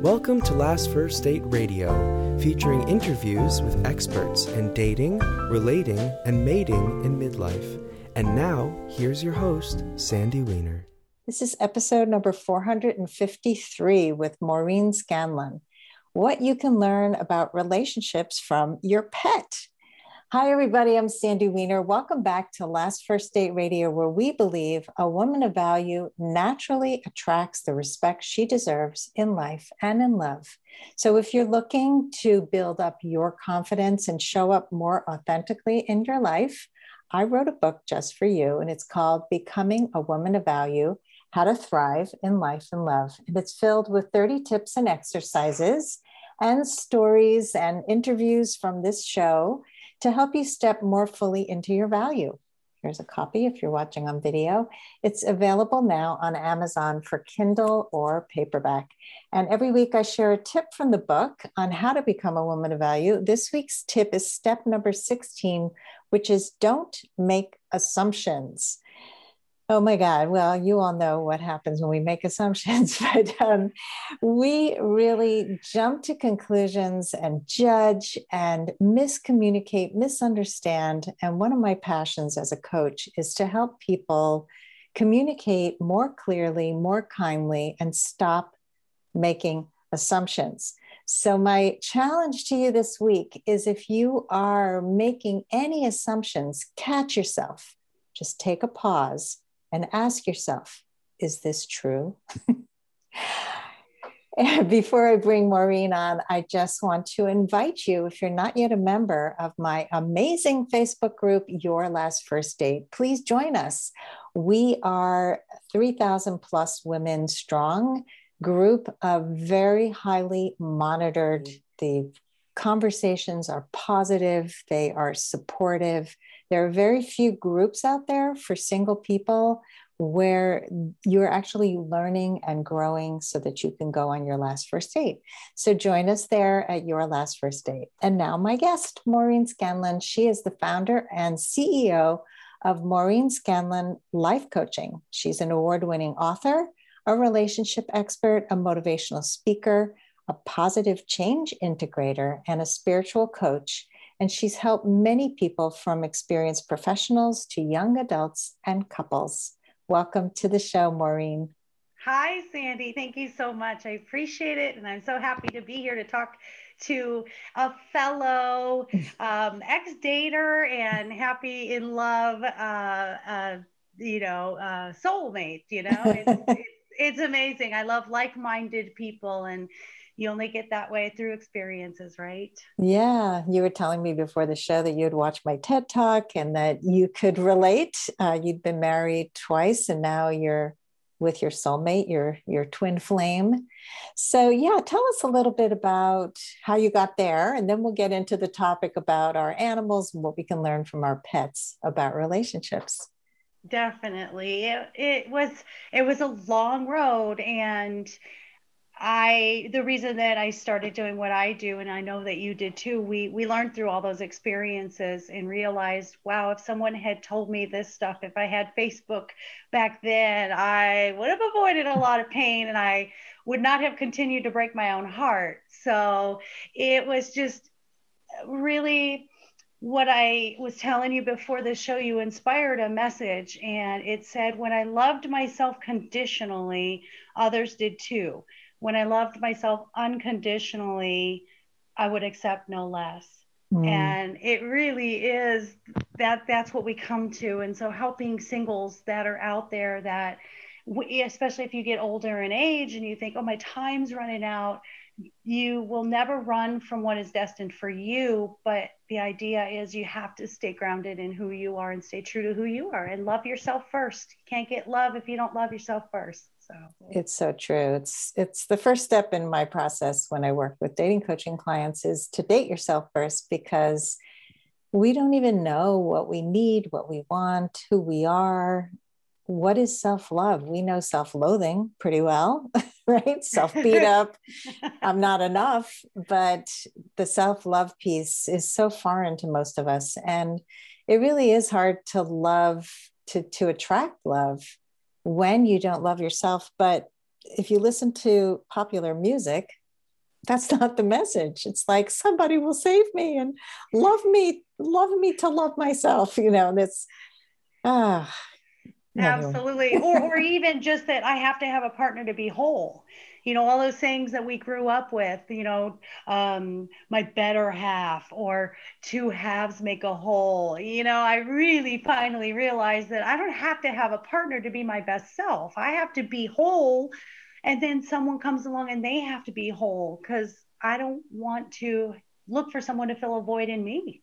Welcome to Last First Date Radio, featuring interviews with experts in dating, relating, and mating in midlife. And now, here's your host, Sandy Weiner. This is episode number 453 with Maureen Scanlon. What you can learn about relationships from your pet. Hi, everybody. I'm Sandy Weiner. Welcome back to Last First Date Radio, where we believe a woman of value naturally attracts the respect she deserves in life and in love. So, if you're looking to build up your confidence and show up more authentically in your life, I wrote a book just for you, and it's called Becoming a Woman of Value How to Thrive in Life and Love. And it's filled with 30 tips and exercises and stories and interviews from this show to help you step more fully into your value. Here's a copy if you're watching on video. It's available now on Amazon for Kindle or paperback. And every week I share a tip from the book on how to become a woman of value. This week's tip is step number 16, which is don't make assumptions. Oh my God. Well, you all know what happens when we make assumptions, but um, we really jump to conclusions and judge and miscommunicate, misunderstand. And one of my passions as a coach is to help people communicate more clearly, more kindly, and stop making assumptions. So, my challenge to you this week is if you are making any assumptions, catch yourself. Just take a pause and ask yourself, is this true? Before I bring Maureen on, I just want to invite you, if you're not yet a member of my amazing Facebook group, Your Last First Date, please join us. We are 3,000 plus women strong group of very highly monitored. Mm-hmm. The conversations are positive, they are supportive. There are very few groups out there for single people where you're actually learning and growing so that you can go on your last first date. So join us there at your last first date. And now, my guest, Maureen Scanlon. She is the founder and CEO of Maureen Scanlon Life Coaching. She's an award winning author, a relationship expert, a motivational speaker, a positive change integrator, and a spiritual coach and she's helped many people from experienced professionals to young adults and couples. Welcome to the show, Maureen. Hi, Sandy. Thank you so much. I appreciate it. And I'm so happy to be here to talk to a fellow um, ex dater and happy in love, uh, uh, you know, uh, soulmate. You know, it's, it's, it's amazing. I love like minded people and you only get that way through experiences, right? Yeah. You were telling me before the show that you'd watched my TED talk and that you could relate. Uh, you'd been married twice and now you're with your soulmate, your your twin flame. So yeah, tell us a little bit about how you got there, and then we'll get into the topic about our animals and what we can learn from our pets about relationships. Definitely, it, it was it was a long road, and I the reason that I started doing what I do, and I know that you did too, we we learned through all those experiences and realized, wow, if someone had told me this stuff, if I had Facebook back then, I would have avoided a lot of pain and I would not have continued to break my own heart. So it was just really what I was telling you before the show, you inspired a message, and it said, When I loved myself conditionally, others did too when I loved myself unconditionally, I would accept no less. Mm. And it really is that that's what we come to. And so helping singles that are out there that we, especially if you get older in age and you think, oh, my time's running out, you will never run from what is destined for you. But the idea is you have to stay grounded in who you are and stay true to who you are and love yourself first. You can't get love if you don't love yourself first. So it's so true. It's it's the first step in my process when I work with dating coaching clients is to date yourself first because we don't even know what we need, what we want, who we are. What is self love? We know self loathing pretty well, right? Self beat up. I'm not enough. But the self love piece is so foreign to most of us. And it really is hard to love, to, to attract love when you don't love yourself. But if you listen to popular music, that's not the message. It's like somebody will save me and love me, love me to love myself, you know, and it's ah absolutely. or or even just that I have to have a partner to be whole you know all those things that we grew up with you know um, my better half or two halves make a whole. You know i really finally realized that i don't have to have a partner to be my best self. I have to be whole and then someone comes along and they have to be whole because i don't want to look for someone to fill a void in me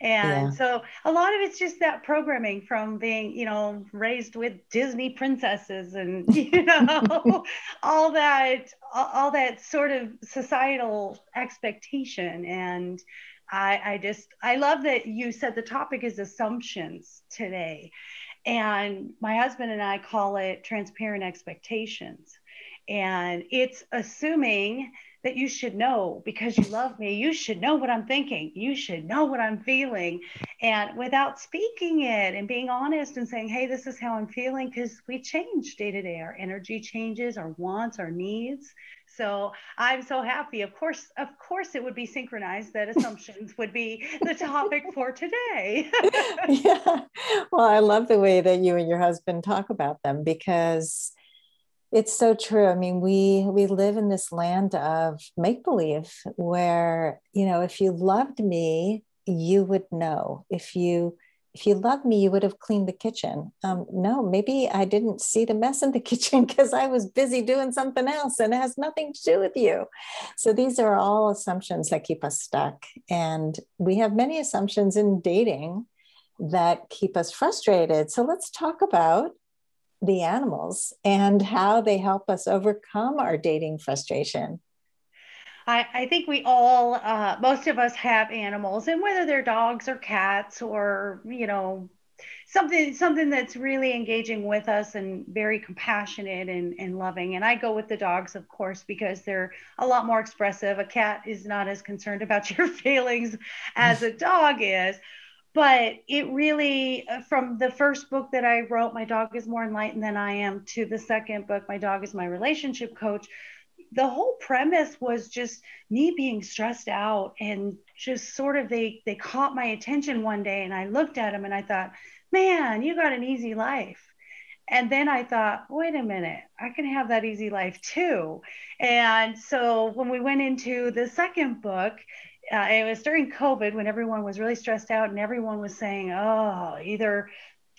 and yeah. so a lot of it's just that programming from being, you know, raised with Disney princesses and, you know, all that, all that sort of societal expectation. And I, I just, I love that you said the topic is assumptions today. And my husband and I call it transparent expectations. And it's assuming that you should know because you love me. You should know what I'm thinking. You should know what I'm feeling. And without speaking it and being honest and saying, hey, this is how I'm feeling, because we change day to day. Our energy changes, our wants, our needs. So I'm so happy. Of course, of course, it would be synchronized that assumptions would be the topic for today. yeah. Well, I love the way that you and your husband talk about them because it's so true. I mean we we live in this land of make believe where you know if you loved me you would know. If you if you loved me you would have cleaned the kitchen. Um, no maybe i didn't see the mess in the kitchen because i was busy doing something else and it has nothing to do with you. So these are all assumptions that keep us stuck. And we have many assumptions in dating that keep us frustrated. So let's talk about the animals and how they help us overcome our dating frustration. I, I think we all, uh, most of us have animals, and whether they're dogs or cats or, you know, something something that's really engaging with us and very compassionate and, and loving. And i go with the dogs of course because they're a lot more expressive. A cat is not as concerned about your feelings as a dog is but it really uh, from the first book that i wrote my dog is more enlightened than i am to the second book my dog is my relationship coach the whole premise was just me being stressed out and just sort of they they caught my attention one day and i looked at him and i thought man you got an easy life and then I thought, wait a minute, I can have that easy life too. And so when we went into the second book, uh, it was during COVID when everyone was really stressed out and everyone was saying, oh, either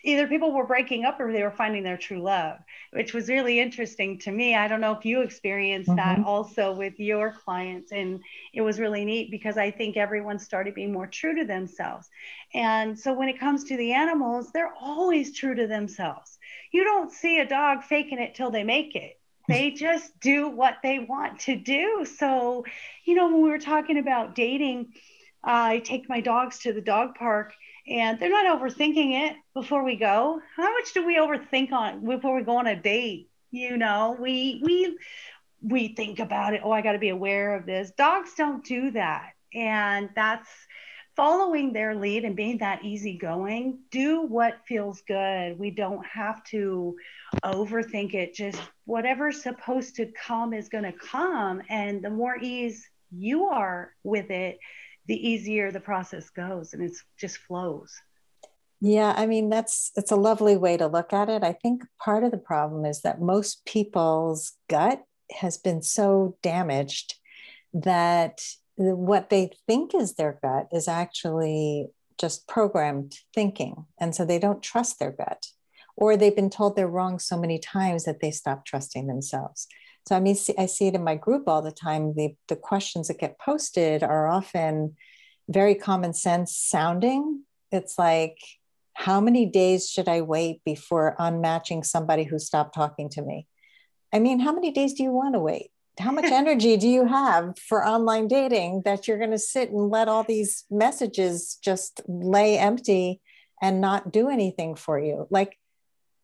either people were breaking up or they were finding their true love, which was really interesting to me. I don't know if you experienced mm-hmm. that also with your clients. And it was really neat because I think everyone started being more true to themselves. And so when it comes to the animals, they're always true to themselves. You don't see a dog faking it till they make it they just do what they want to do. So, you know, when we were talking about dating, I take my dogs to the dog park and they're not overthinking it before we go. How much do we overthink on before we go on a date? You know, we we we think about it. Oh, I got to be aware of this. Dogs don't do that. And that's following their lead and being that easygoing, do what feels good. We don't have to overthink it. Just whatever's supposed to come is going to come. And the more ease you are with it, the easier the process goes and it just flows. Yeah, I mean that's it's a lovely way to look at it. I think part of the problem is that most people's gut has been so damaged that what they think is their gut is actually just programmed thinking. And so they don't trust their gut, or they've been told they're wrong so many times that they stop trusting themselves. So I mean, I see it in my group all the time. The, the questions that get posted are often very common sense sounding. It's like, how many days should I wait before unmatching somebody who stopped talking to me? I mean, how many days do you want to wait? How much energy do you have for online dating that you're going to sit and let all these messages just lay empty and not do anything for you? Like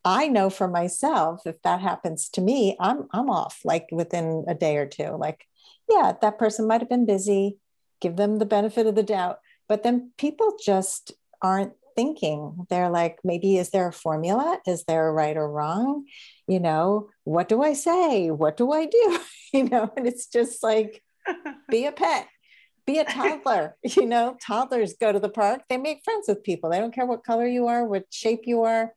i know for myself if that happens to me i'm i'm off like within a day or two. Like yeah that person might have been busy give them the benefit of the doubt but then people just aren't thinking. They're like maybe is there a formula? Is there a right or wrong? You know what do i say? What do i do? You know and it's just like be a pet. Be a toddler. You know toddlers go to the park. They make friends with people. They don't care what color you are what shape you are.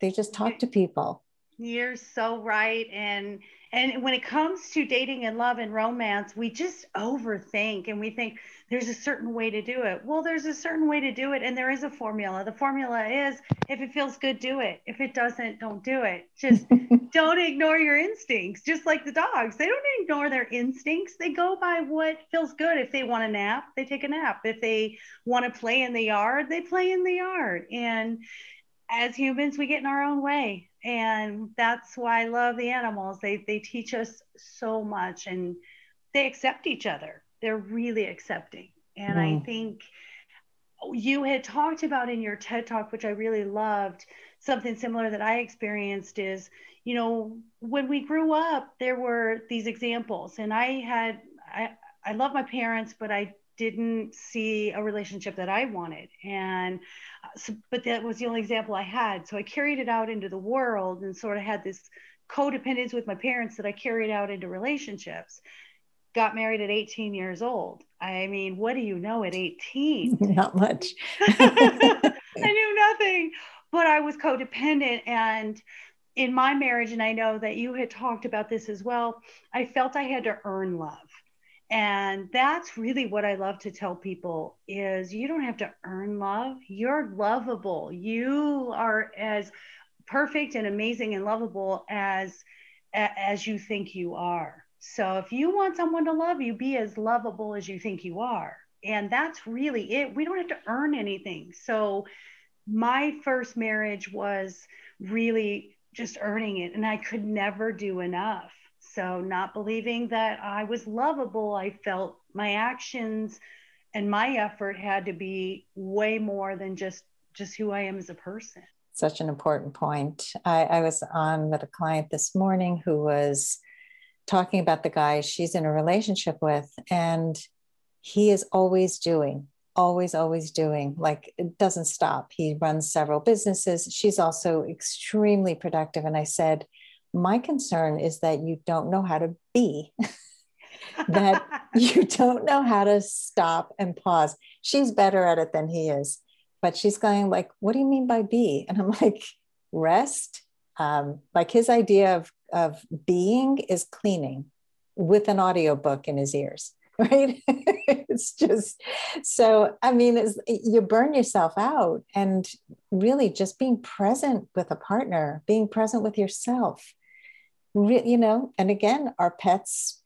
They just talk to people. You're so right and and when it comes to dating and love and romance we just overthink and we think there's a certain way to do it. Well there's a certain way to do it and there is a formula. The formula is if it feels good do it. If it doesn't don't do it. Just don't ignore your instincts just like the dogs. They don't ignore their instincts. They go by what feels good. If they want a nap they take a nap. If they want to play in the yard they play in the yard. And as humans we get in our own way and that's why I love the animals. They they teach us so much, and they accept each other. They're really accepting, and mm. I think you had talked about in your TED talk, which I really loved. Something similar that I experienced is, you know, when we grew up, there were these examples, and I had I I love my parents, but I didn't see a relationship that I wanted. And uh, so, but that was the only example I had. So I carried it out into the world and sort of had this codependence with my parents that I carried out into relationships. Got married at 18 years old. I mean, what do you know at 18? Not much. I knew nothing, but I was codependent. And in my marriage, and I know that you had talked about this as well, I felt I had to earn love and that's really what i love to tell people is you don't have to earn love. You're lovable. You are as perfect and amazing and lovable as as you think you are. So if you want someone to love you be as lovable as you think you are. And that's really it. We don't have to earn anything. So my first marriage was really just earning it and i could never do enough so, not believing that I was lovable, I felt my actions and my effort had to be way more than just just who I am as a person. Such an important point. I, I was on with a client this morning who was talking about the guy she's in a relationship with, and he is always doing, always, always doing, like it doesn't stop. He runs several businesses. She's also extremely productive. And I said, my concern is that you don't know how to be, that you don't know how to stop and pause. She's better at it than he is, but she's going like, "What do you mean by be?" And I'm like, "Rest." Um, like his idea of of being is cleaning with an audiobook in his ears right it's just so i mean you burn yourself out and really just being present with a partner being present with yourself you know, and again, our pets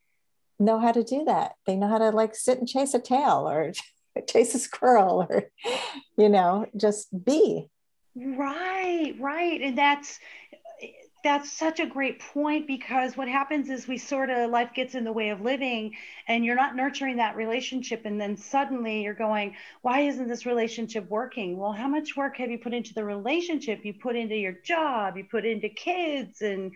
know how to do that. They know how to like sit and chase a tail or chase a squirrel or, you know, just be. Right, right. And that's, that's such a great point because what happens is we sort of life gets in the way of living and you're not nurturing that relationship and then suddenly you're going why isn't this relationship working well how much work have you put into the relationship you put into your job you put into kids and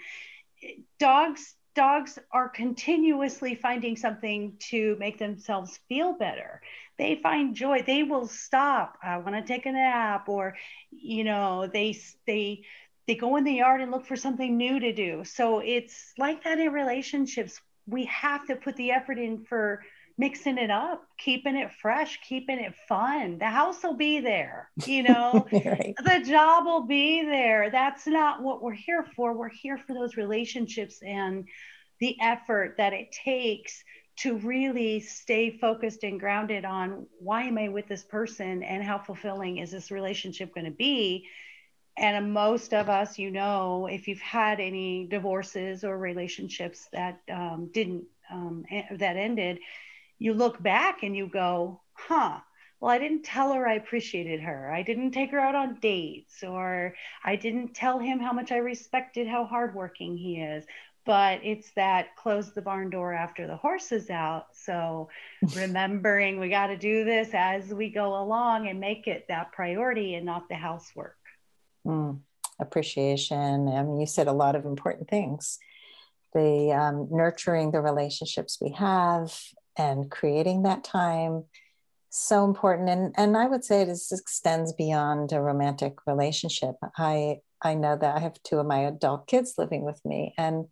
dogs dogs are continuously finding something to make themselves feel better. They find joy. They will stop i want to take a nap or you know they they they go in the yard and look for something new to do. So it's like that in relationships. We have to put the effort in for mixing it up, keeping it fresh, keeping it fun. The house will be there, you know, right. the job will be there. That's not what we're here for. We're here for those relationships and the effort that it takes to really stay focused and grounded on why am I with this person and how fulfilling is this relationship going to be. And most of us, you know, if you've had any divorces or relationships that um, didn't, um, that ended, you look back and you go, huh, well, I didn't tell her I appreciated her. I didn't take her out on dates, or I didn't tell him how much I respected how hardworking he is. But it's that close the barn door after the horse is out. So remembering we got to do this as we go along and make it that priority and not the housework. Mm, appreciation. I mean, you said a lot of important things. The um, nurturing the relationships we have, and creating that time so important. And and i would say this extends beyond a romantic relationship. I i know that i have two of my adult kids living with me and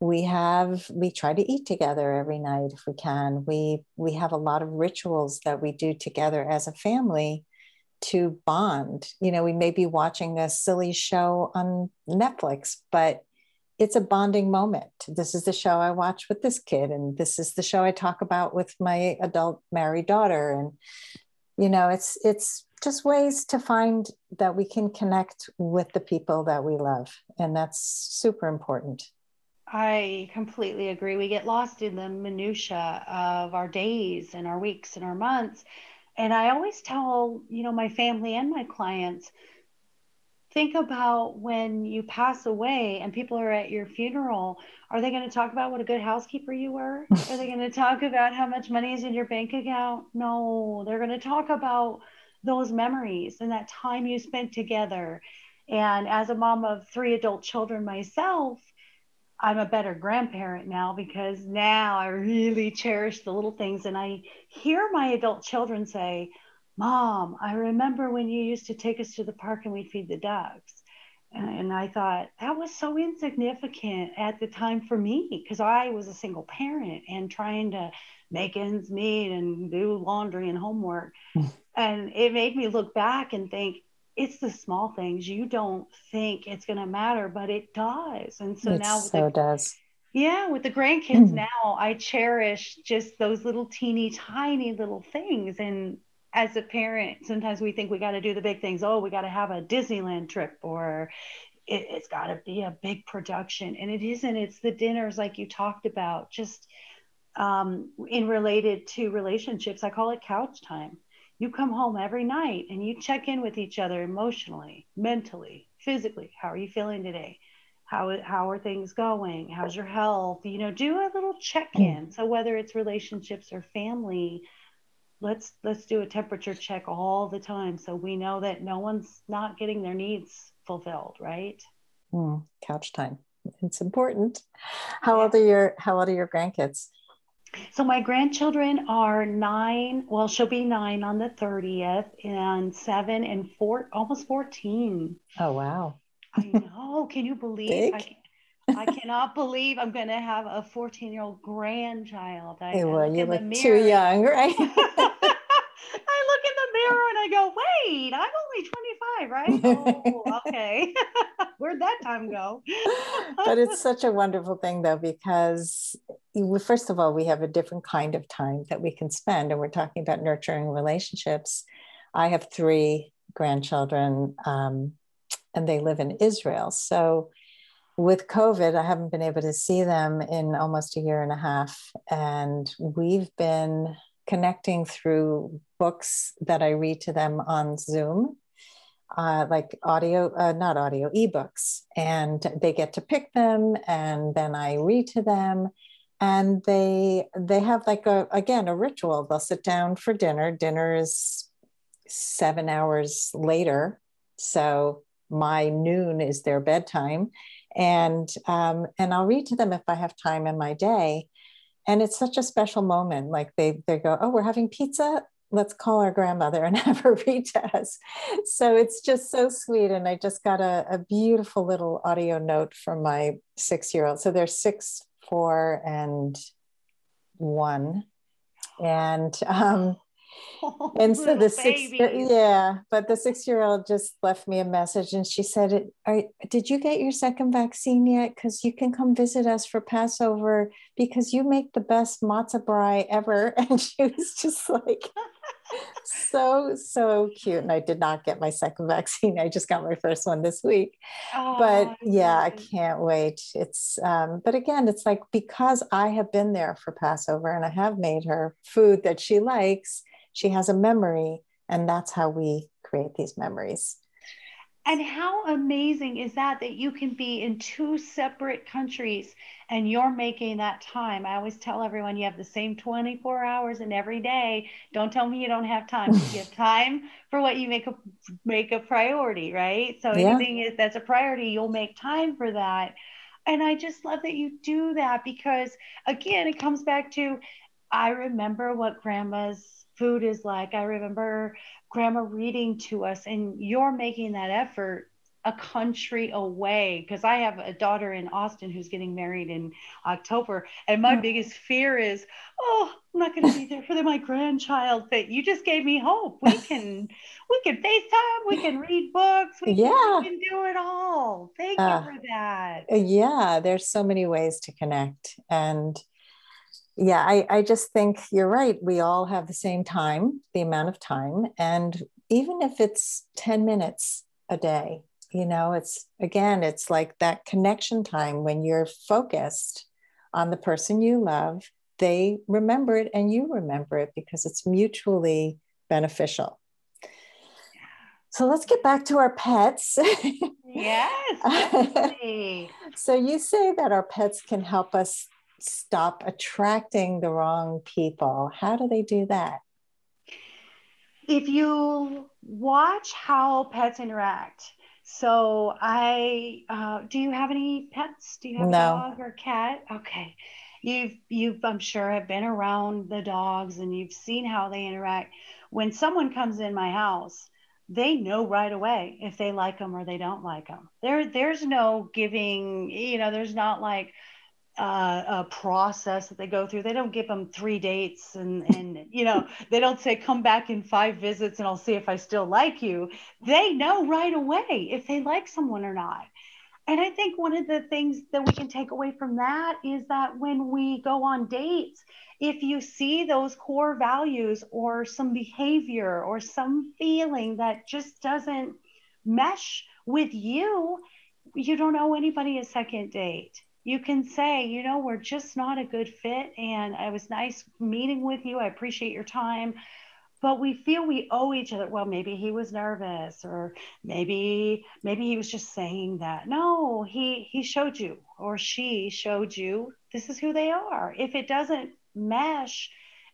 we have we try to eat together every night if we can. We we have a lot of rituals that we do together as a family to bond. You know we may be watching a silly show on netflix but it's a bonding moment this is the show i watch with this kid and this is the show i talk about with my adult married daughter and you know it's it's just ways to find that we can connect with the people that we love and that's super important I completely agree. We get lost in the minutia of our days and our weeks and our months. And I always tell, you know, my family and my clients, think about when you pass away and people are at your funeral, are they going to talk about what a good housekeeper you were? are they going to talk about how much money is in your bank account? No, they're going to talk about those memories and that time you spent together. And as a mom of three adult children myself, I'm a better grandparent now because now I really cherish the little things. And I hear my adult children say, Mom, I remember when you used to take us to the park and we'd feed the ducks. And I thought that was so insignificant at the time for me because I was a single parent and trying to make ends meet and do laundry and homework. And it made me look back and think, it's the small things you don't think it's going to matter but it does and so it now so the, does yeah with the grandkids now i cherish just those little teeny tiny little things and as a parent sometimes we think we got to do the big things oh we got to have a disneyland trip or it, it's got to be a big production and it isn't it's the dinners like you talked about just um, in related to relationships i call it couch time you come home every night and you check in with each other emotionally, mentally, physically. How are you feeling today? How, how are things going? How's your health? You know, do a little check in. So whether it's relationships or family, let's let's do a temperature check all the time so we know that no one's not getting their needs fulfilled, right? Mm, couch time. It's important. How old are your how old are your grandkids? So my grandchildren are nine. Well, she'll be nine on the 30th and seven and four, almost 14. Oh, wow. I know. Can you believe? I, I, cannot believe I'm going to have a 14 year old grandchild. I, well, you look too young, right? I look in the mirror and I go, wait, I'm only 25, right? oh, okay. Where'd that time go? but it's such a wonderful thing, though, because first of all, we have a different kind of time that we can spend, and we're talking about nurturing relationships. I have three grandchildren, um, and they live in Israel. So, with COVID, I haven't been able to see them in almost a year and a half. And we've been connecting through books that I read to them on Zoom, uh, like audio, uh, not audio, ebooks. And they get to pick them, and then I read to them. And they they have like a again a ritual. They'll sit down for dinner. Dinner is seven hours later, so my noon is their bedtime, and um, and I'll read to them if I have time in my day. And it's such a special moment. Like they they go oh we're having pizza? Let's call our grandmother and have her read to us. So it's just so sweet. And i just got a, a beautiful little audio note from my six year old so they're six four and one. And um Oh, and so the six yeah but the six year old just left me a message and she said did you get your second vaccine yet? Because you can come visit us for passover because you make the best matzah brei ever. And she was just like so so cute. And i did not get my second vaccine. I just got my first one this week. Oh, but yeah i can't wait. It's um, but again it's like because i have been there for passover and i have made her food that she likes she has a memory and that's how we create these memories. And how amazing is that that you can be in two separate countries and you're making that time? I always tell everyone you have the same 24 hours in every day. Don't tell me you don't have time. You have time for what you make a make a priority right? So yeah. anything is that's a priority you'll make time for that. And i just love that you do that because again it comes back to i remember what grandma's food is like. I remember grandma reading to us, and you're making that effort a country away because I have a daughter in Austin who's getting married in October. And my mm. biggest fear is, oh, I'm not going to be there for my grandchild. But you just gave me hope. We can, we can FaceTime, we can read books, we, yeah. can, we can do it all. Thank uh, you for that. Yeah, there's so many ways to connect. And yeah, I, I just think you're right. We all have the same time, the amount of time. And even if it's 10 minutes a day, you know, it's again, it's like that connection time when you're focused on the person you love, they remember it and you remember it because it's mutually beneficial. So let's get back to our pets. yes. so you say that our pets can help us stop attracting the wrong people. How do they do that? If you watch how pets interact, so I uh, do you have any pets? Do you have no. a dog or cat? Okay. You've you've I'm sure have been around the dogs and you've seen how they interact. When someone comes in my house, they know right away if they like them or they don't like them. There there's no giving, you know, there's not like uh, a process that they go through. They don't give them three dates and and you know they don't say come back in five visits and I'll see if I still like you. They know right away if they like someone or not. And I think one of the things that we can take away from that is that when we go on dates, if you see those core values or some behavior or some feeling that just doesn't mesh with you, you don't owe anybody a second date you can say, you know, we're just not a good fit. And it was nice meeting with you. I appreciate your time. But we feel we owe each other. Well, maybe he was nervous, or maybe maybe he was just saying that. No, he he showed you, or she showed you. This is who they are. If it doesn't mesh,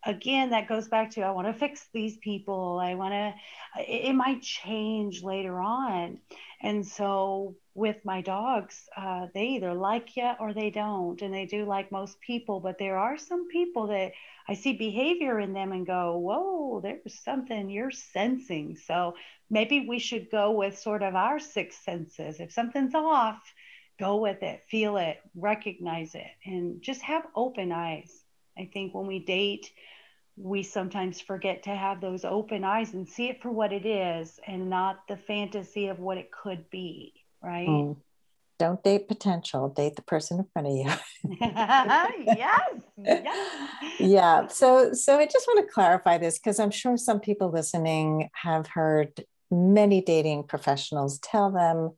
again that goes back to i want to fix these people i want to it, it, might change later on and so with my dogs uh, they either like you or they don't and they do like most people but there are some people that i see behavior in them and go whoa there's something you're sensing. So maybe we should go with sort of our six senses. If something's off go with it feel it recognize it and just have open eyes. I think when we date, we sometimes forget to have those open eyes and see it for what it is and not the fantasy of what it could be, right? Mm. Don't date potential, date the person in front of you. yes, yes. Yeah. So so I just want to clarify this because I'm sure some people listening have heard many dating professionals tell them,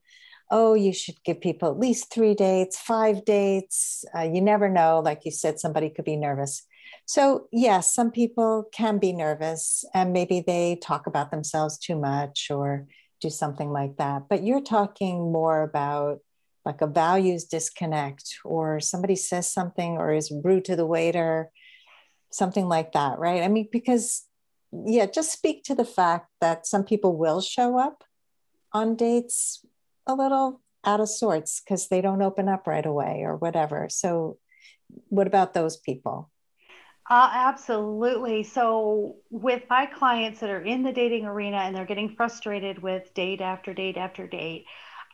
oh, you should give people at least three dates, five dates. Uh, you never know. Like you said, somebody could be nervous. So, yes, some people can be nervous and maybe they talk about themselves too much or do something like that. But you're talking more about like a values disconnect or somebody says something or is rude to the waiter, something like that, right? I mean, because, yeah, just speak to the fact that some people will show up on dates a little out of sorts because they don't open up right away or whatever. So, what about those people? Uh, absolutely. So, with my clients that are in the dating arena and they're getting frustrated with date after date after date,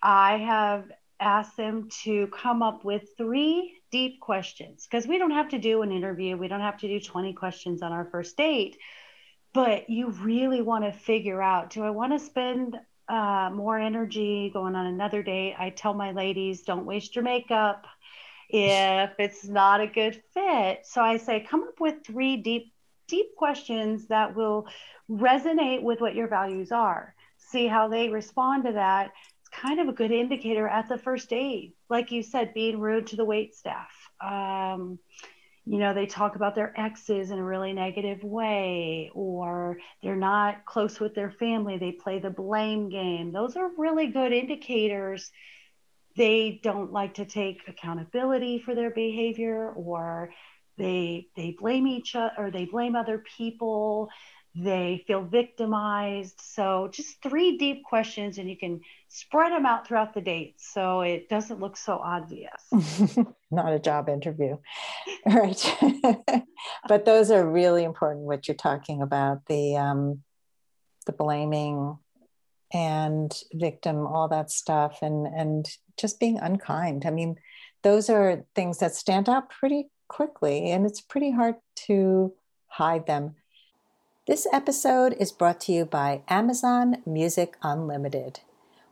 I have asked them to come up with three deep questions because we don't have to do an interview, we don't have to do 20 questions on our first date, but you really want to figure out do I want to spend uh, more energy going on another date? I tell my ladies, don't waste your makeup if it's not a good fit. So I say, come up with three deep, deep questions that will resonate with what your values are. See how they respond to that. It's kind of a good indicator at the first date. Like you said, being rude to the wait staff. Um, you know, they talk about their exes in a really negative way, or they're not close with their family. They play the blame game. Those are really good indicators they don't like to take accountability for their behavior or they they blame each other or they blame other people. They feel victimized. So just three deep questions and you can spread them out throughout the date so it doesn't look so obvious. Not a job interview. Right. But those are really important what you're talking about the um the blaming and victim, all that stuff, and and just being unkind. I mean, those are things that stand out pretty quickly, and it's pretty hard to hide them. This episode is brought to you by Amazon Music Unlimited.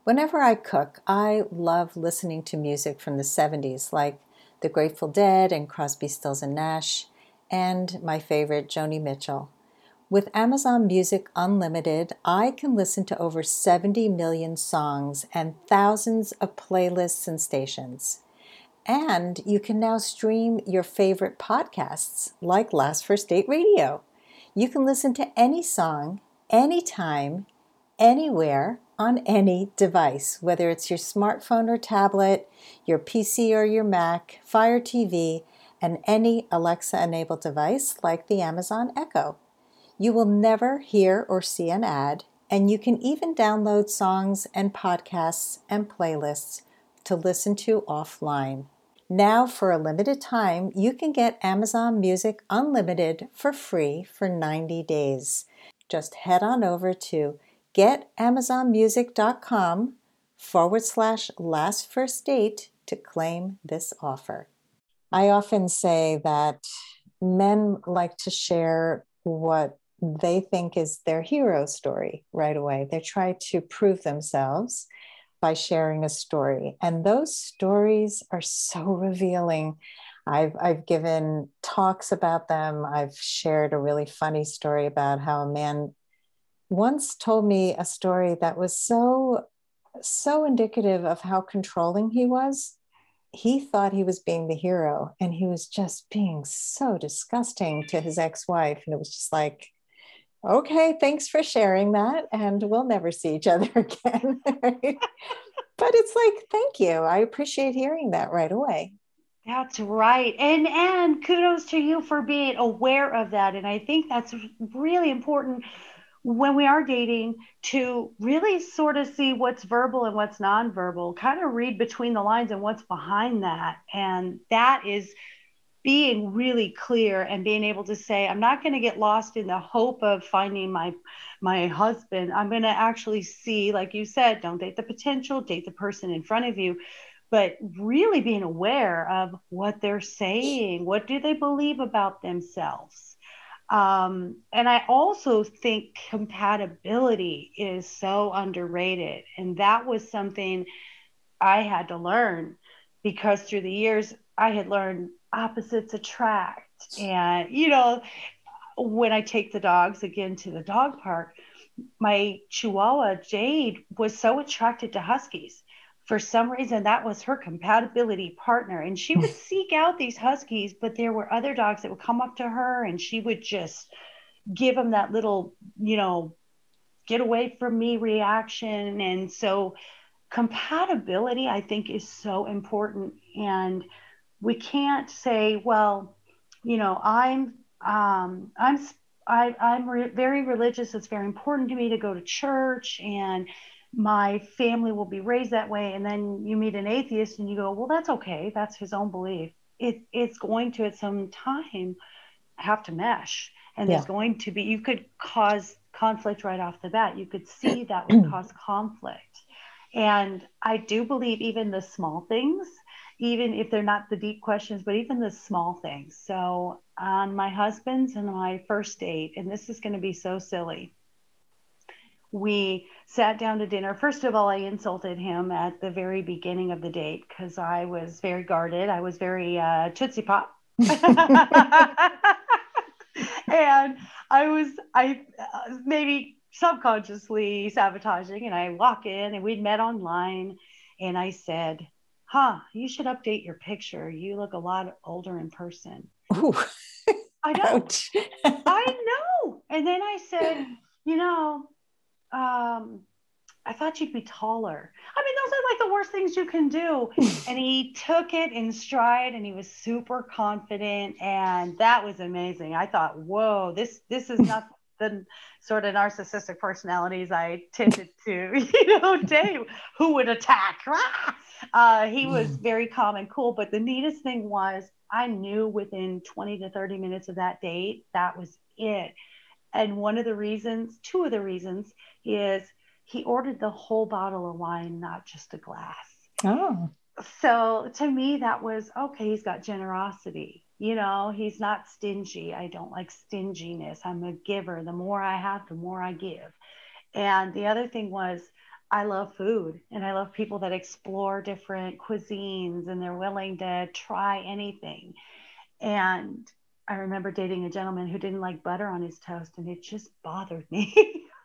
Whenever I cook, I love listening to music from the 70s, like The Grateful Dead and Crosby, Stills and Nash, and my favorite, Joni Mitchell. With Amazon Music Unlimited, I can listen to over 70 million songs and thousands of playlists and stations. And you can now stream your favorite podcasts like Last First Date Radio. You can listen to any song, anytime, anywhere, on any device, whether it's your smartphone or tablet, your PC or your Mac, Fire TV, and any Alexa enabled device like the Amazon Echo. You will never hear or see an ad, and you can even download songs and podcasts and playlists to listen to offline. Now, for a limited time, you can get Amazon Music Unlimited for free for 90 days. Just head on over to getamazonmusic.com forward slash last first date to claim this offer. I often say that men like to share what they think is their hero story right away. They try to prove themselves by sharing a story. And those stories are so revealing. I've, I've given talks about them. I've shared a really funny story about how a man once told me a story that was so, so indicative of how controlling he was. He thought he was being the hero and he was just being so disgusting to his ex wife. And it was just like, okay, thanks for sharing that. And we'll never see each other again. but it's like, thank you. I appreciate hearing that right away. That's right. And and kudos to you for being aware of that. And I think that's really important when we are dating to really sort of see what's verbal and what's nonverbal, kind of read between the lines and what's behind that. And that is being really clear and being able to say i'm not going to get lost in the hope of finding my my husband. I'm going to actually see like you said don't date the potential date the person in front of you but really being aware of what they're saying what do they believe about themselves? Um, and i also think compatibility is so underrated and that was something i had to learn because through the years i had learned opposites attract. And, you know, when I take the dogs again to the dog park, my Chihuahua Jade was so attracted to Huskies. For some reason, that was her compatibility partner. And she would seek out these Huskies, but there were other dogs that would come up to her and she would just give them that little, you know, get away from me reaction. And so, compatibility, I think, is so important. And we can't say, well, you know, I'm um, I'm I, I'm re- very religious. It's very important to me to go to church, and my family will be raised that way. And then you meet an atheist, and you go, well, that's okay. That's his own belief. It it's going to at some time have to mesh, and yeah. there's going to be you could cause conflict right off the bat. You could see that would cause conflict. And I do believe even the small things even if they're not the deep questions, but even the small things. So, on my husband's and my first date, and this is going to be so silly, we sat down to dinner. First of all, I insulted him at the very beginning of the date because I was very guarded. I was very uh, Tootsie Pop. and I was, I uh, maybe subconsciously sabotaging, and I walk in and we'd met online, and I said, huh, you should update your picture. You look a lot older in person. Ooh. I know. I know. And then I said, you know, um, I thought you'd be taller. I mean, those are like the worst things you can do. and he took it in stride and he was super confident. And that was amazing. I thought, whoa, this this is not the sort of narcissistic personalities I tended to, you know, date who would attack. Uh, he was mm. very calm and cool. But the neatest thing was I knew within 20 to 30 minutes of that date, that was it. And one of the reasons, two of the reasons is he ordered the whole bottle of wine, not just a glass. Oh. So to me, that was okay, he's got generosity. You know, he's not stingy. I don't like stinginess. I'm a giver. The more I have, the more I give. And the other thing was, I love food and I love people that explore different cuisines and they're willing to try anything. And I remember dating a gentleman who didn't like butter on his toast and it just bothered me.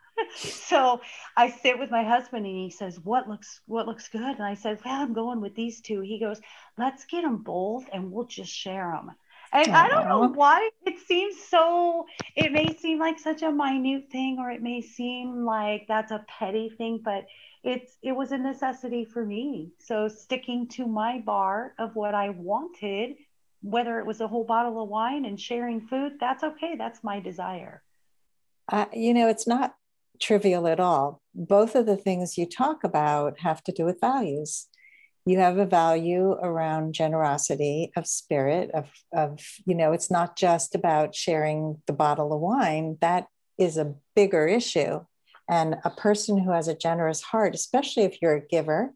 so I sit with my husband and he says, "What looks what looks good?" And I said, "Well, I'm going with these two. He goes, "Let's get them both and we'll just share them." And I don't know why it seems so, it may seem like such a minute thing, or it may seem like that's a petty thing, but it's, it was a necessity for me. So sticking to my bar of what I wanted, whether it was a whole bottle of wine and sharing food, that's okay. That's my desire. Uh, you know, it's not trivial at all. Both of the things you talk about have to do with values you have a value around generosity of spirit of, of you know it's not just about sharing the bottle of wine that is a bigger issue. And a person who has a generous heart especially if you're a giver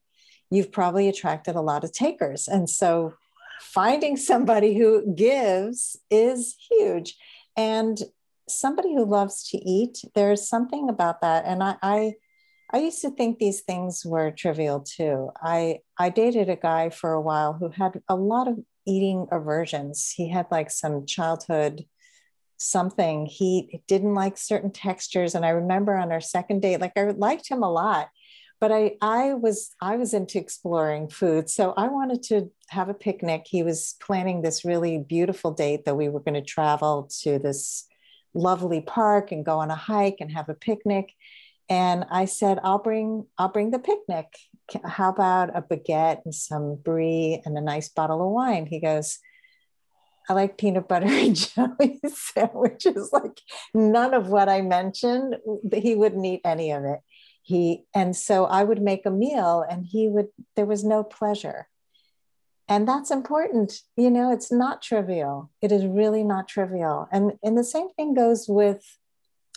you've probably attracted a lot of takers. And so finding somebody who gives is huge. And somebody who loves to eat there's something about that. And i, I I used to think these things were trivial too. I I dated a guy for a while who had a lot of eating aversions. He had like some childhood something. He didn't like certain textures and I remember on our second date like I liked him a lot, but I I was I was into exploring food. So I wanted to have a picnic. He was planning this really beautiful date that we were going to travel to this lovely park and go on a hike and have a picnic and I said, I'll bring, I'll bring the picnic. How about a baguette and some brie and a nice bottle of wine? He goes, I like peanut butter and jelly sandwiches, like none of what I mentioned. He wouldn't eat any of it. He and so I would make a meal and he would, there was no pleasure. And that's important. You know, it's not trivial. It is really not trivial. And, and the same thing goes with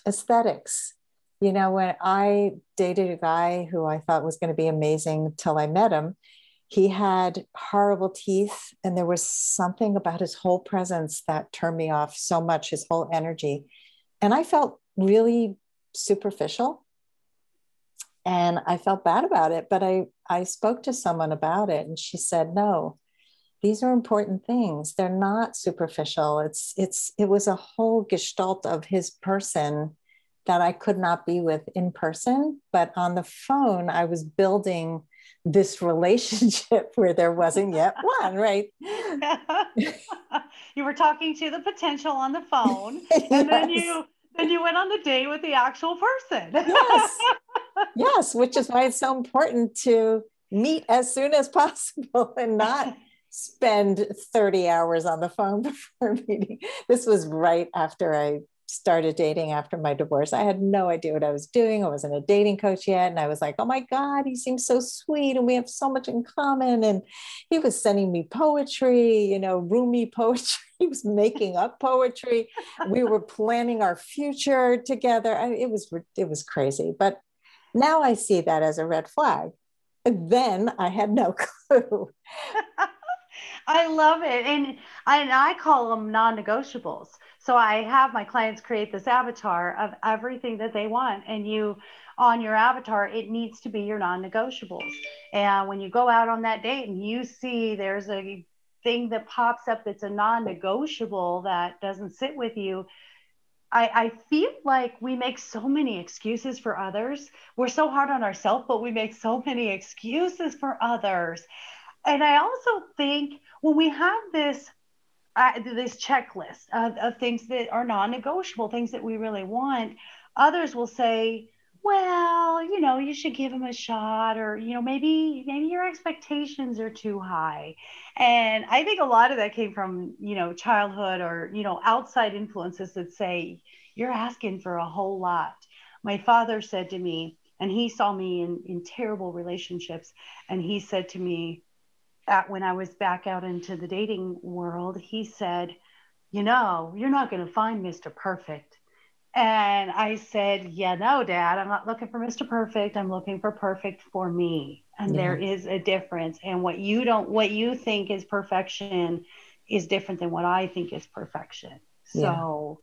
aesthetics you know, when I dated a guy who I thought was going to be amazing till I met him, he had horrible teeth, and there was something about his whole presence that turned me off so much, his whole energy. And I felt really superficial and I felt bad about it. But I, I spoke to someone about it, and she said, No, these are important things. They're not superficial. It's, it's, it was a whole gestalt of his person that I could not be with in person, but on the phone, I was building this relationship where there wasn't yet one, right? you were talking to the potential on the phone, and yes. then you then you went on the date with the actual person. yes. Yes, which is why it's so important to meet as soon as possible and not spend 30 hours on the phone before meeting. This was right after I started dating after my divorce. I had no idea what I was doing. I wasn't a dating coach yet. And I was like, oh my God, he seems so sweet and we have so much in common. And he was sending me poetry, you know, Rumi poetry. He was making up poetry. we were planning our future together. I, it was it was crazy. But now I see that as a red flag. And then I had no clue. I love it. And I, and I call them non negotiables. So I have my clients create this avatar of everything that they want. And you, on your avatar, it needs to be your non negotiables. And when you go out on that date and you see there's a thing that pops up that's a non negotiable that doesn't sit with you, I, I, feel like we make so many excuses for others. We're so hard on ourselves, but we make so many excuses for others. And I also think when we have this this checklist of, of things that are non-negotiable, things that we really want. Others will say, well, you know, you should give him a shot, or you know, maybe maybe your expectations are too high. And I think a lot of that came from you know childhood or you know outside influences that say you're asking for a whole lot. My father said to me, and he saw me in in terrible relationships, and he said to me, at when I was back out into the dating world, he said, You know, you're not going to find Mr. Perfect. And I said, Yeah, no, dad, I'm not looking for Mr. Perfect. I'm looking for perfect for me. And yeah. there is a difference. And what you don't, what you think is perfection is different than what I think is perfection. So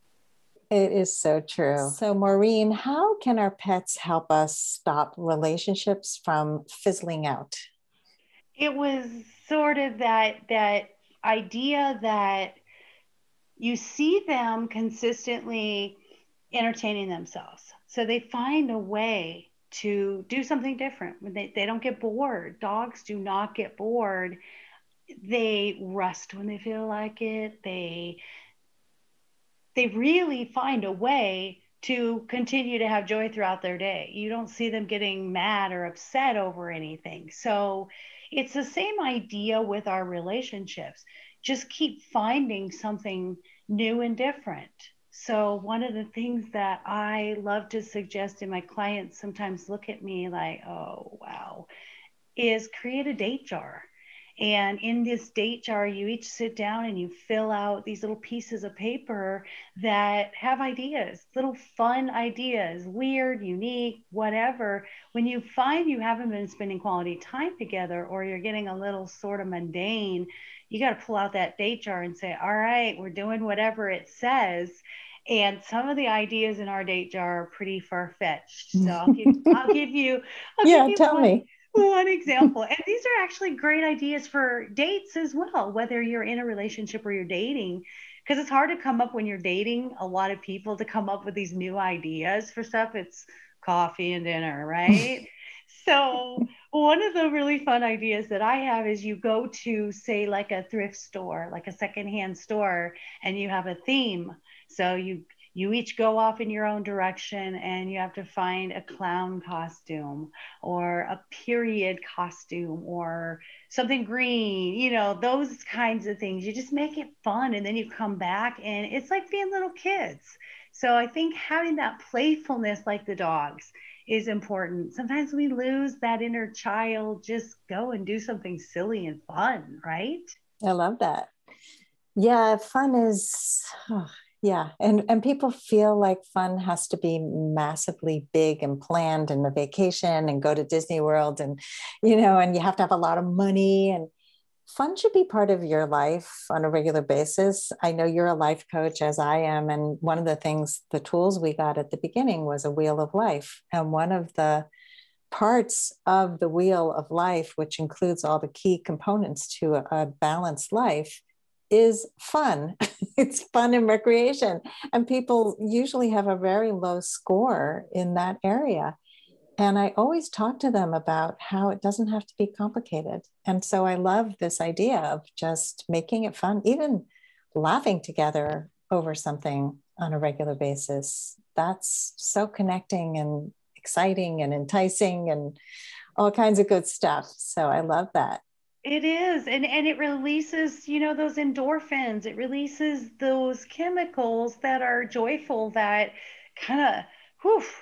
yeah. it is so true. So, Maureen, how can our pets help us stop relationships from fizzling out? It was sort of that that idea that you see them consistently entertaining themselves. So they find a way to do something different. They, they don't get bored. Dogs do not get bored. They rest when they feel like it. They they really find a way to continue to have joy throughout their day. You don't see them getting mad or upset over anything. So it's the same idea with our relationships. Just keep finding something new and different. So, one of the things that I love to suggest, and my clients sometimes look at me like, oh, wow, is create a date jar. And in this date jar, you each sit down and you fill out these little pieces of paper that have ideas, little fun ideas, weird, unique, whatever. When you find you haven't been spending quality time together or you're getting a little sort of mundane, you got to pull out that date jar and say, all right, we're doing whatever it says. And some of the ideas in our date jar are pretty far fetched. So I'll give, I'll give you. I'll yeah, give you tell one, me one example. And these are actually great ideas for dates as well, whether you're in a relationship or you're dating, because it's hard to come up when you're dating a lot of people to come up with these new ideas for stuff. It's coffee and dinner, right? so, one of the really fun ideas that I have is you go to, say, like a thrift store, like a secondhand store, and you have a theme. So, you you each go off in your own direction and you have to find a clown costume or a period costume or something green, you know, those kinds of things. You just make it fun and then you come back and it's like being little kids. So I think having that playfulness like the dogs is important. Sometimes we lose that inner child. Just go and do something silly and fun, right? I love that. Yeah, fun is oh, yeah and and people feel like fun has to be massively big and planned and a vacation and go to disney world and you know and you have to have a lot of money and fun should be part of your life on a regular basis. I know you're a life coach as i am and one of the things the tools we got at the beginning was a wheel of life. And one of the parts of the wheel of life which includes all the key components to a, a balanced life is fun. it's fun and recreation. And people usually have a very low score in that area. And I always talk to them about how it doesn't have to be complicated. And so I love this idea of just making it fun, even laughing together over something on a regular basis. That's so connecting and exciting and enticing and all kinds of good stuff. So I love that. It is. And and it releases, you know, those endorphins. It releases those chemicals that are joyful that kind of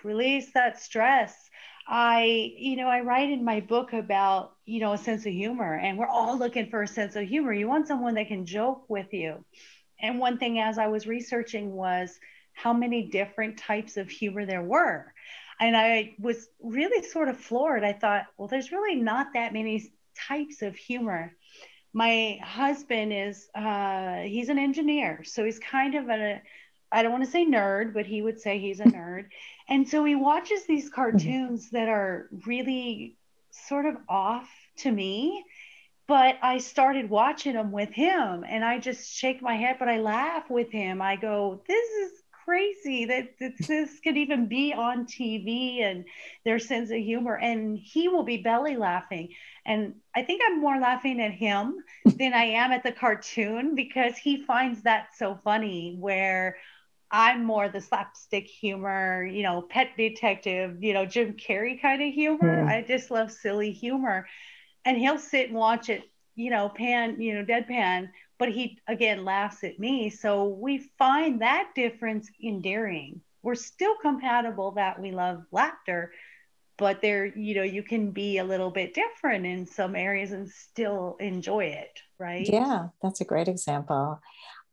release that stress. I, you know, I write in my book about, you know, a sense of humor, and we're all looking for a sense of humor. You want someone that can joke with you. And one thing as I was researching was how many different types of humor there were. And I was really sort of floored. I thought, well, there's really not that many types of humor. My husband is, uh, he's an engineer. So he's kind of a, I don't want to say nerd, but he would say he's a nerd. And so he watches these mm-hmm. cartoons that are really sort of off to me. But I started watching them with him and I just shake my head, but I laugh with him. I go, This is crazy that, that this could even be on TV and their sense of humor. And he will be belly laughing. And I think I'm more laughing at him than I am at the cartoon because he finds that so funny where I'm more the slapstick humor, you know, pet detective, you know, Jim Carrey kind of humor. Mm. I just love silly humor. And he'll sit and watch it, you know, pan, you know, deadpan but he again laughs at me. So we find that difference endearing. We're still compatible that we love laughter, but there, you know, you can be a little bit different in some areas and still enjoy it, right? Yeah, that's a great example.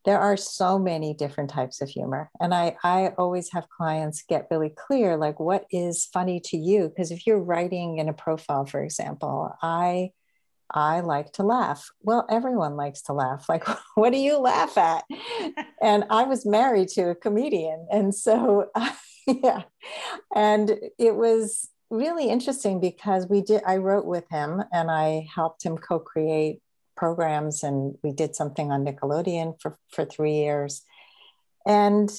there are so many different types of humor and i i always have clients get really clear like what is funny to you? Because if you're writing in a profile for example i i like to laugh. Well everyone likes to laugh. Like what do you laugh at? And i was married to a comedian and so yeah. And it was really interesting because we did i wrote with him and i helped him co-create programs and we did something on Nickelodeon for, for three years. And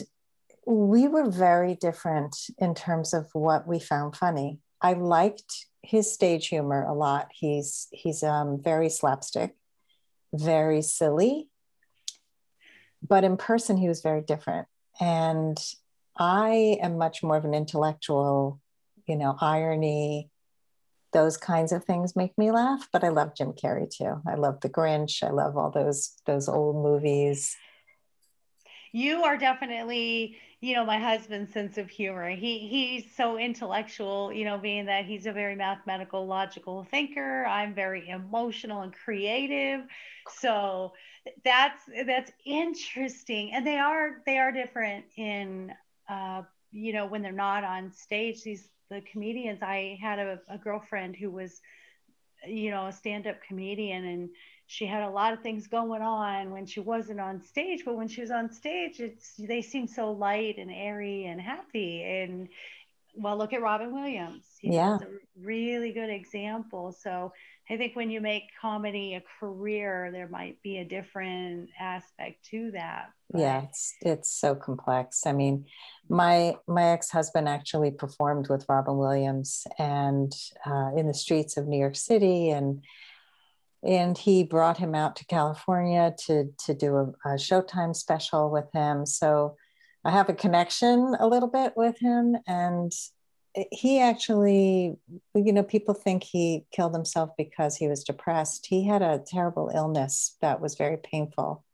we were very different in terms of what we found funny. I liked his stage humor a lot. He's he's um, very slapstick, very silly, but in person he was very different. And I am much more of an intellectual, you know, irony, those kinds of things make me laugh but i love jim carrey too. I love the grinch. I love all those those old movies. You are definitely you know my husband's sense of humor. He he's so intellectual you know being that he's a very mathematical logical thinker. I'm very emotional and creative. So that's that's interesting. And they are they are different in uh you know when they're not on stage these the comedians. I had a, a girlfriend who was, you know, a stand up comedian and she had a lot of things going on when she wasn't on stage but when she was on stage it's they seem so light and airy and happy. And well look at robin williams. Yeah. a really good example. So I think when you make comedy a career, there might be a different aspect to that. But... Yeah, it's it's so complex. I mean, my my ex husband actually performed with Robin Williams and uh, in the streets of New York City, and and he brought him out to California to to do a, a Showtime special with him. So I have a connection a little bit with him, and he actually, you know, people think he killed himself because he was depressed. He had a terrible illness that was very painful.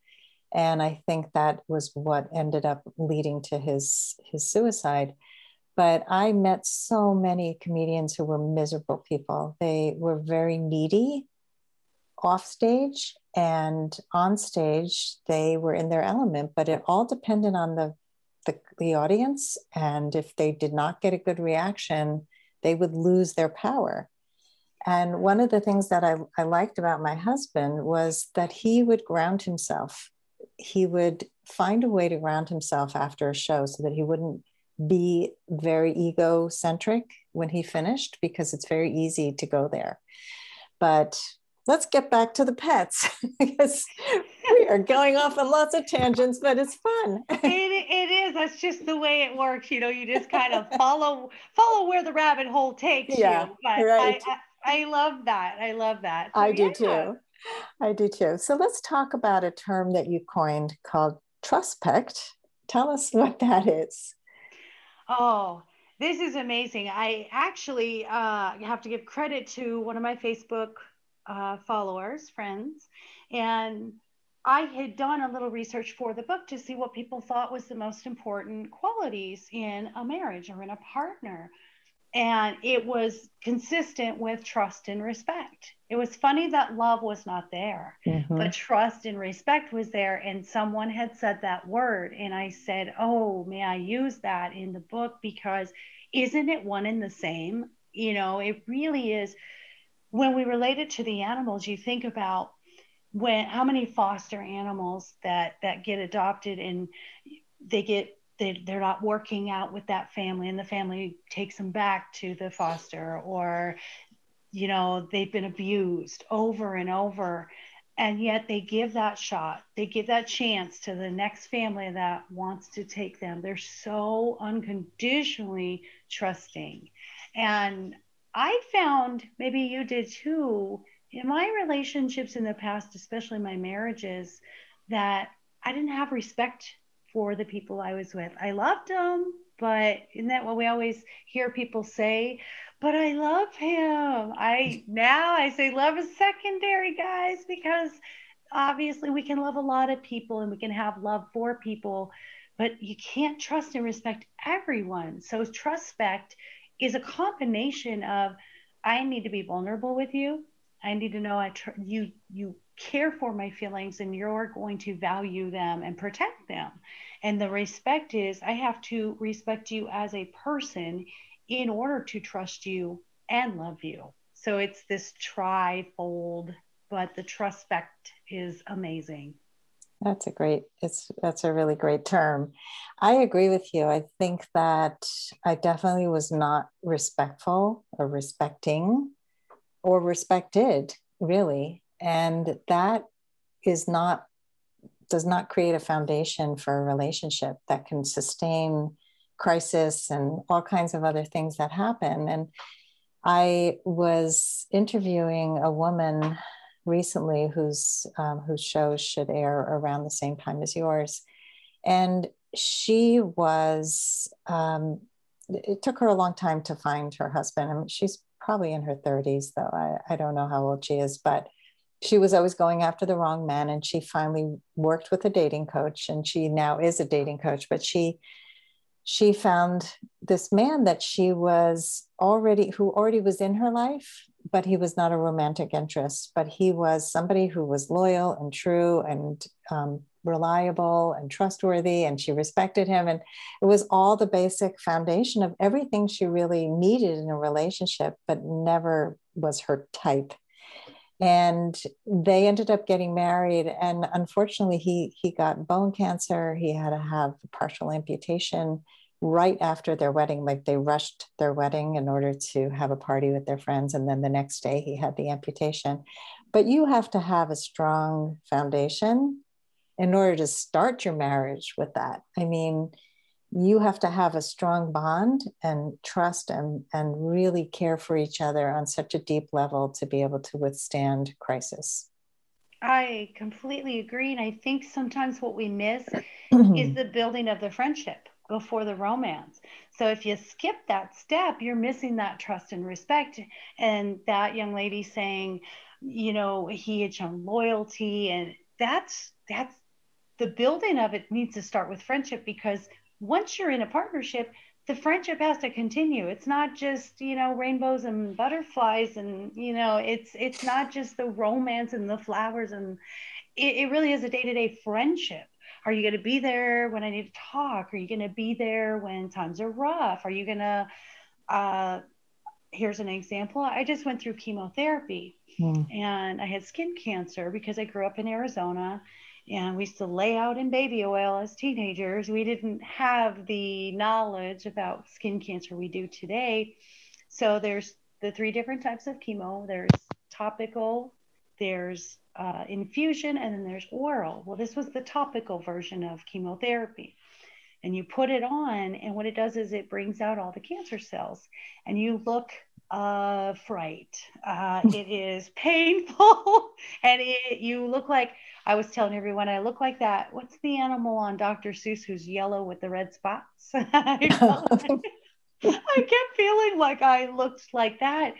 And I think that was what ended up leading to his, his suicide. But I met so many comedians who were miserable people. They were very needy off stage and on stage, they were in their element, but it all depended on the the, the audience. And if they did not get a good reaction, they would lose their power. And one of the things that I, I liked about my husband was that he would ground himself. He would find a way to ground himself after a show so that he wouldn't be very egocentric when he finished because it's very easy to go there. But let's get back to the pets because we are going off on lots of tangents, but it's fun. it, That's just the way it works. You know, you just kind of follow follow where the rabbit hole takes yeah, you. But right. I, I, I, love that. I love that. So, I do yeah. too. I do too. So let's talk about a term that you coined called truspect. Tell us what that is. Oh, this is amazing. I actually uh, have to give credit to one of my Facebook uh, followers, friends, and I had done a little research for the book to see what people thought was the most important qualities in a marriage or in a partner. And it was consistent with trust and respect. It was funny that love was not there, mm-hmm. but trust and respect was there. And someone had said that word. And I said, Oh, may I use that in the book? Because isn't it one and the same? You know, it really is when we relate it to the animals, you think about when how many foster animals that that get adopted and they get they, they're not working out with that family and the family takes them back to the foster or you know they've been abused over and over. And yet they give that shot. They give that chance to the next family that wants to take them. They're so unconditionally trusting. And I found, maybe you did too, in my relationships in the past, especially my marriages, that I didn't have respect for the people I was with. I loved them, but isn't that what we always hear people say? But I love him. I now I say love is secondary, guys, because obviously we can love a lot of people and we can have love for people, but you can't trust and respect everyone. So trust respect is a combination of I need to be vulnerable with you. I need to know I tr- you you care for my feelings and you're going to value them and protect them. And the respect is I have to respect you as a person in order to trust you and love you. So it's this trifold, but the trustspect is amazing. That's a great, it's that's a really great term. I agree with you. I think that I definitely was not respectful or respecting or respected, really. And that is not does not create a foundation for a relationship that can sustain crisis and all kinds of other things that happen. And I was interviewing a woman recently whose um, whose show should air around the same time as yours, and she was. Um, it took her a long time to find her husband. I mean, she's probably in her 30s, though. I, I don't know how old she is, but she was always going after the wrong man. And she finally worked with a dating coach, and she now is a dating coach. But she she found this man that she was already who already was in her life but he was not a romantic interest but he was somebody who was loyal and true and um, reliable and trustworthy and she respected him and it was all the basic foundation of everything she really needed in a relationship but never was her type. And they ended up getting married and unfortunately he he got bone cancer. He had to have partial amputation right after their wedding like they rushed their wedding in order to have a party with their friends and then the next day he had the amputation. But you have to have a strong foundation in order to start your marriage with that i mean you have to have a strong bond and trust and, and really care for each other on such a deep level to be able to withstand crisis. I completely agree. And I think sometimes what we miss is the building of the friendship before the romance. So if you skip that step, you're missing that trust and respect. And that young lady saying, you know, he had shown loyalty and that's that's the building of it needs to start with friendship because once you're in a partnership, the friendship has to continue. It's not just, you know, rainbows and butterflies and, you know, it's it's not just the romance and the flowers and it, it really is a day-to-day friendship. Are you going to be there when I need to talk? Are you going to be there when times are rough? Are you going to uh here's an example. I just went through chemotherapy hmm. and I had skin cancer because I grew up in Arizona and we used to lay out in baby oil as teenagers. We didn't have the knowledge about skin cancer we do today. So there's the three different types of chemo. There's topical, there's uh, infusion, and then there's oral. Well, this was the topical version of chemotherapy. And you put it on, and what it does is it brings out all the cancer cells, and you look uh, fright. Uh, it is painful, and it, you look like I was telling everyone I look like that. What's the animal on Dr. Seuss who's yellow with the red spots? I, I kept feeling like I looked like that.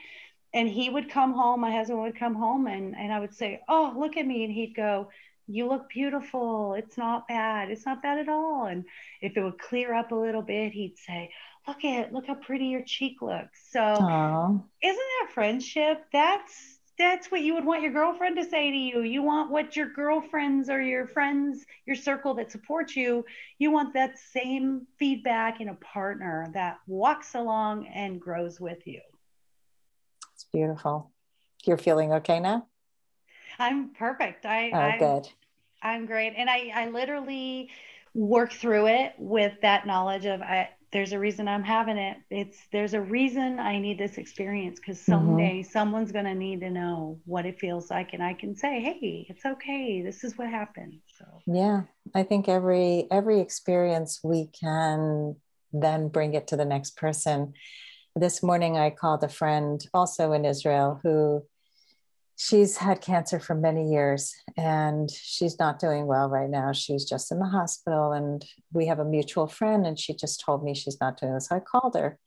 And he would come home, my husband would come home, and, and I would say, Oh, look at me. And he'd go, You look beautiful. It's not bad. It's not bad at all. And if it would clear up a little bit, he'd say, Look at look how pretty your cheek looks. So Aww. isn't that friendship? That's that's what you would want your girlfriend to say to you. You want what your girlfriends or your friends, your circle that supports you, you want that same feedback in a partner that walks along and grows with you. It's beautiful. You're feeling okay now? I'm perfect. I, oh, I'm, good. I'm great. And I, I literally work through it with that knowledge of I, there's a reason I'm having it. It's there's a reason I need this experience because mm-hmm. someday mm-hmm. someone's gonna need to know what it feels like, and I can say, "Hey, it's okay. This is what happened." So yeah, I think every every experience we can then bring it to the next person. This morning, I called a friend also in Israel who she's had cancer for many years and she's not doing well right now. She's just in the hospital, and we have a mutual friend, and she just told me she's not doing this. So I called her.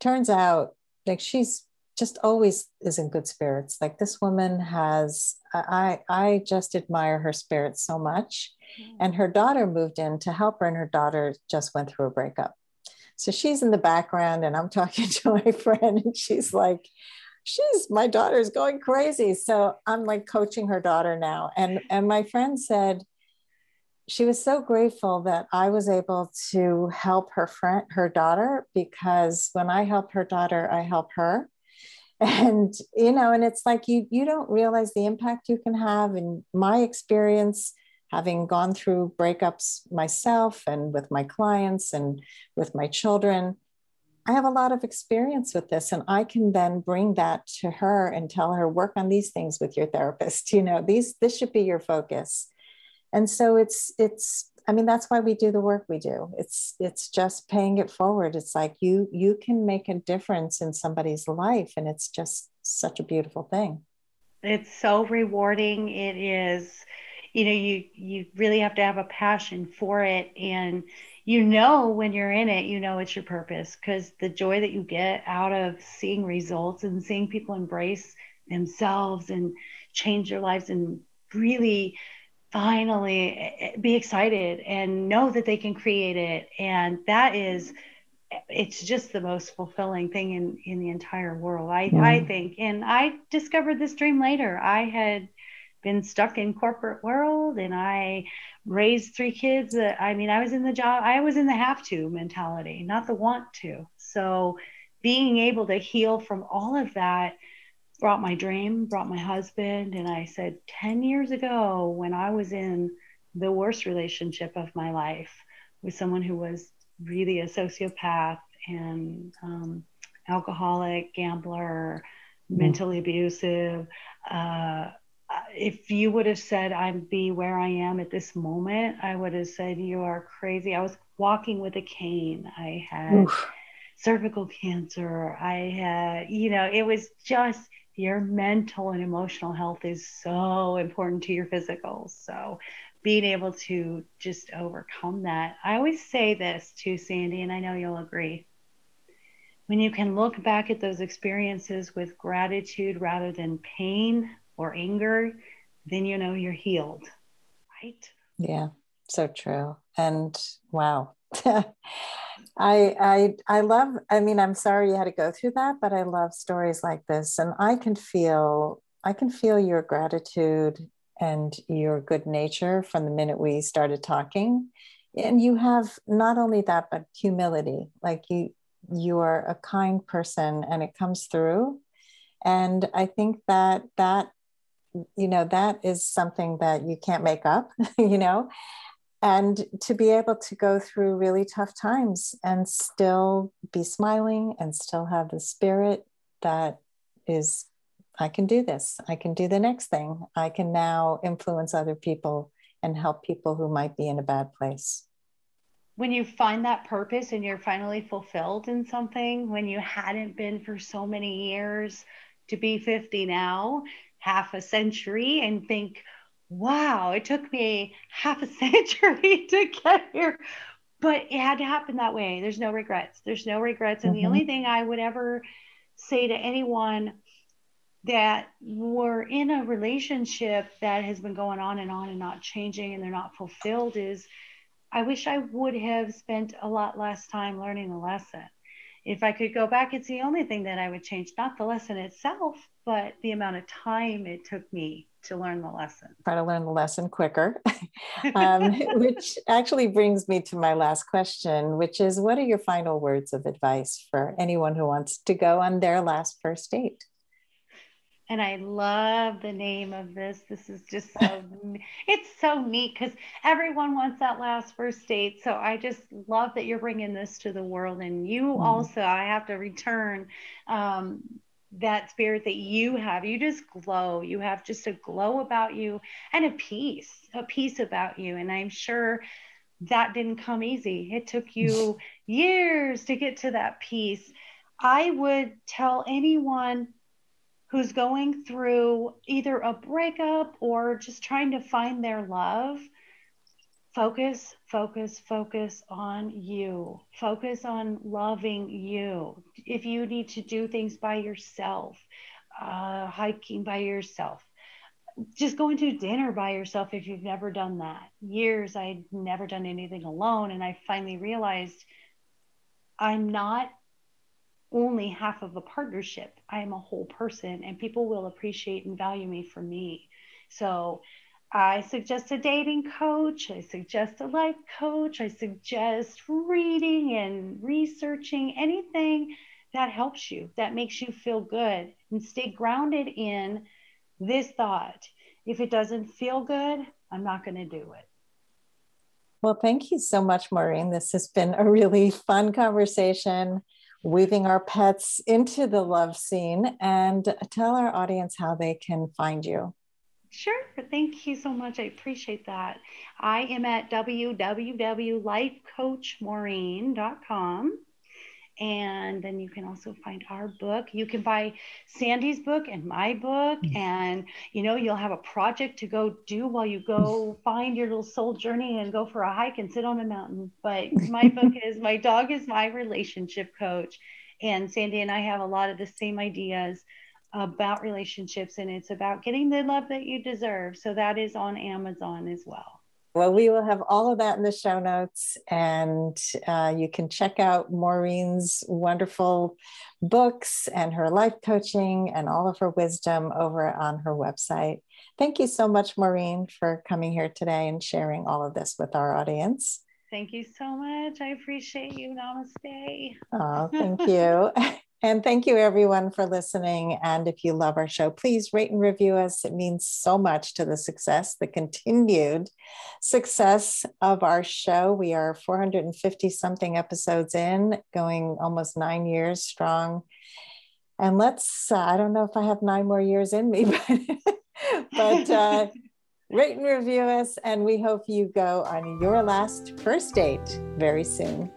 Turns out, like she's just always is in good spirits. Like this woman has, I I just admire her spirit so much. Mm. And her daughter moved in to help her, and her daughter just went through a breakup. So she's in the background, and I'm talking to my friend, and she's like, she's my daughter's going crazy. So I'm like coaching her daughter now. And and my friend said she was so grateful that I was able to help her friend her daughter because when I help her daughter, I help her. And you know, and it's like you you don't realize the impact you can have. In my experience, having gone through breakups myself and with my clients and with my children, I have a lot of experience with this, and I can then bring that to her and tell her, work on these things with your therapist. You know, these this should be your focus. And so it's it's I mean that's why we do the work we do. It's it's just paying it forward. It's like you you can make a difference in somebody's life, and it's just such a beautiful thing. It's so rewarding. It is, you know, you you really have to have a passion for it and you know when you're in it you know it's your purpose because the joy that you get out of seeing results and seeing people embrace themselves and change their lives and really finally eh, eh, be excited and know that they can create it. And that is it's just the most fulfilling thing in in the entire world i yeah. i think. And i discovered this dream later. I had been stuck in corporate world and i raised three kids. that I mean, I was in the job, I was in the have to mentality, not the want to. So being able to heal from all of that brought my dream, brought my husband. And I said, 10 years ago, when I was in the worst relationship of my life with someone who was really a sociopath and um, alcoholic, gambler, mm. mentally abusive, uh, if you would have said I'd be where I am at this moment, I would have said you are crazy. I was walking with a cane. I had Oof. cervical cancer. I had, you know, it was just your mental and emotional health is so important to your physical. So being able to just overcome that. I always say this to Sandy, and I know you'll agree. When you can look back at those experiences with gratitude rather than pain, or anger, then you know you're healed, right? Yeah, so true. And wow. I I I love I mean I'm sorry you had to go through that but I love stories like this and I can feel I can feel your gratitude and your good nature from the minute we started talking and you have not only that but humility like you you are a kind person and it comes through and I think that that you know that is something that you can't make up you know? And to be able to go through really tough times and still be smiling and still have the spirit that is i can do this. I can do the next thing. I can now influence other people and help people who might be in a bad place. When you find that purpose and you're finally fulfilled in something when you hadn't been for so many years to be 50 now half a century and think, wow, it took me half a century to get here. But it had to happen that way. There's no regrets. There's no regrets. And mm-hmm. the only thing I would ever say to anyone that were in a relationship that has been going on and on and not changing and they're not fulfilled is I wish I would have spent a lot less time learning the lesson if I could go back, it's the only thing that I would change, not the lesson itself, but the amount of time it took me to learn the lesson. Try to learn the lesson quicker, um, which actually brings me to my last question, which is what are your final words of advice for anyone who wants to go on their last first date? And I love the name of this. This is just so it's so neat because everyone wants that last first date. So I just love that you're bringing this to the world, and you mm. also I have to return um, that spirit that you have. You just glow. You have just a glow about you and a peace, a peace about you, and I'm sure that didn't come easy. It took you years to get to that peace. I would tell anyone who's going through either a breakup or just trying to find their love, focus, focus, focus on you. Focus on loving you. If you need to do things by yourself, uh, hiking by yourself, just going to dinner by yourself if you've never done that. Years I'd never done anything alone. And I finally realized I'm not only half of a partnership. I am a whole person, and people will appreciate and value me for me. So I suggest a dating coach. I suggest a life coach. I suggest reading and researching anything that helps you, that makes you feel good, and stay grounded in this thought. If it doesn't feel good, I'm not going to do it. Well, thank you so much, Maureen. This has been a really fun conversation, weaving our pets into the love scene. And tell our audience how they can find you. Sure. Thank you so much. I appreciate that. I am at www.lifecoachmaureen.com. And then you can also find our book. You can buy Sandy's book and my book. Mm. And, you know, you'll have a project to go do while you go find your little soul journey and go for a hike and sit on a mountain. But my book is My Dog is My Relationship Coach. And Sandy and I have a lot of the same ideas about relationships and it's about getting the love that you deserve. So that is on Amazon as well. Well, we will have all of that in the show notes, and uh, you can check out Maureen's wonderful books and her life coaching and all of her wisdom over on her website. Thank you so much, Maureen, for coming here today and sharing all of this with our audience. Thank you so much. I appreciate you. Namaste. Oh, thank you. And thank you, everyone, for listening. And if you love our show, please rate and review us. It means so much to the success, the continued success of our show. We are 450 something episodes in, going almost nine years strong. And let's, uh, I don't know if I have nine more years in me, but, but uh, rate and review us. And we hope you go on your last first date very soon.